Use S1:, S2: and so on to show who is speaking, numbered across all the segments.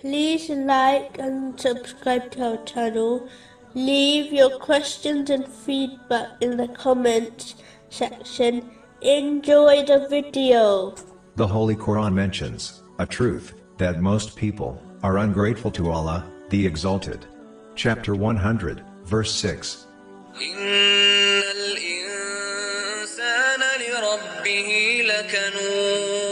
S1: Please like and subscribe to our channel. Leave your questions and feedback in the comments section. Enjoy the video.
S2: The Holy Quran mentions a truth that most people are ungrateful to Allah, the Exalted. Chapter 100, verse 6.
S3: إن الإنسان لربه لكنود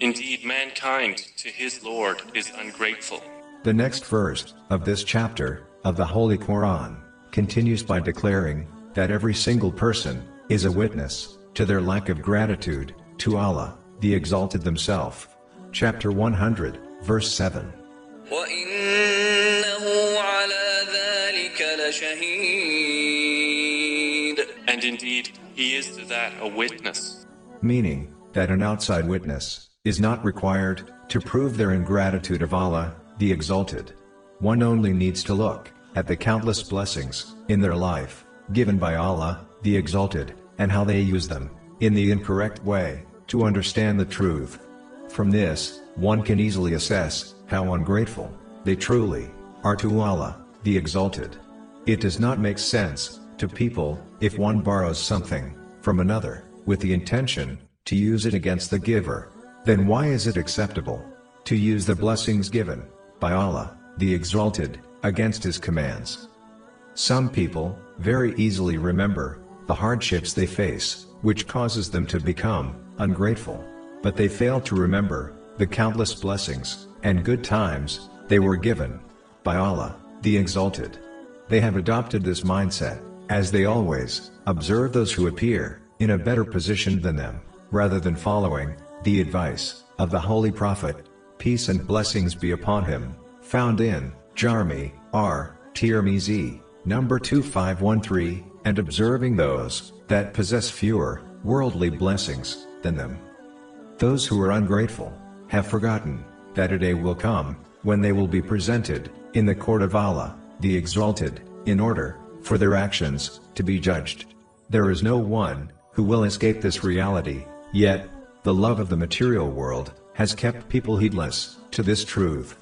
S4: Indeed, mankind to his Lord is ungrateful.
S2: The next verse of this chapter of the Holy Quran continues by declaring that every single person is a witness to their lack of gratitude to Allah, the Exalted Himself. Chapter 100, verse 7.
S4: And indeed, he is to that a witness.
S2: Meaning, that an outside witness is not required to prove their ingratitude of Allah, the Exalted. One only needs to look at the countless blessings in their life given by Allah, the Exalted, and how they use them in the incorrect way to understand the truth. From this, one can easily assess how ungrateful they truly are to Allah, the Exalted. It does not make sense to people if one borrows something from another with the intention to use it against the giver. Then why is it acceptable to use the blessings given by Allah, the Exalted, against His commands? Some people very easily remember the hardships they face, which causes them to become ungrateful. But they fail to remember the countless blessings and good times they were given by Allah, the Exalted. They have adopted this mindset, as they always observe those who appear in a better position than them, rather than following the advice of the Holy Prophet, peace and blessings be upon him, found in Jami, R. Tirmizi, number 2513, and observing those that possess fewer worldly blessings than them. Those who are ungrateful have forgotten that a day will come when they will be presented in the court of Allah, the Exalted, in order for their actions to be judged. There is no one who will escape this reality, yet, the love of the material world has kept people heedless to this truth.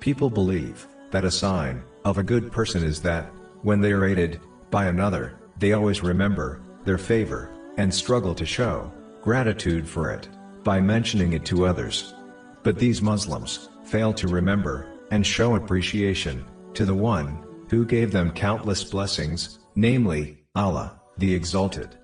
S2: People believe that a sign of a good person is that, when they are aided by another, they always remember their favor and struggle to show gratitude for it by mentioning it to others. But these Muslims fail to remember and show appreciation to the one who gave them countless blessings, namely, Allah, the Exalted.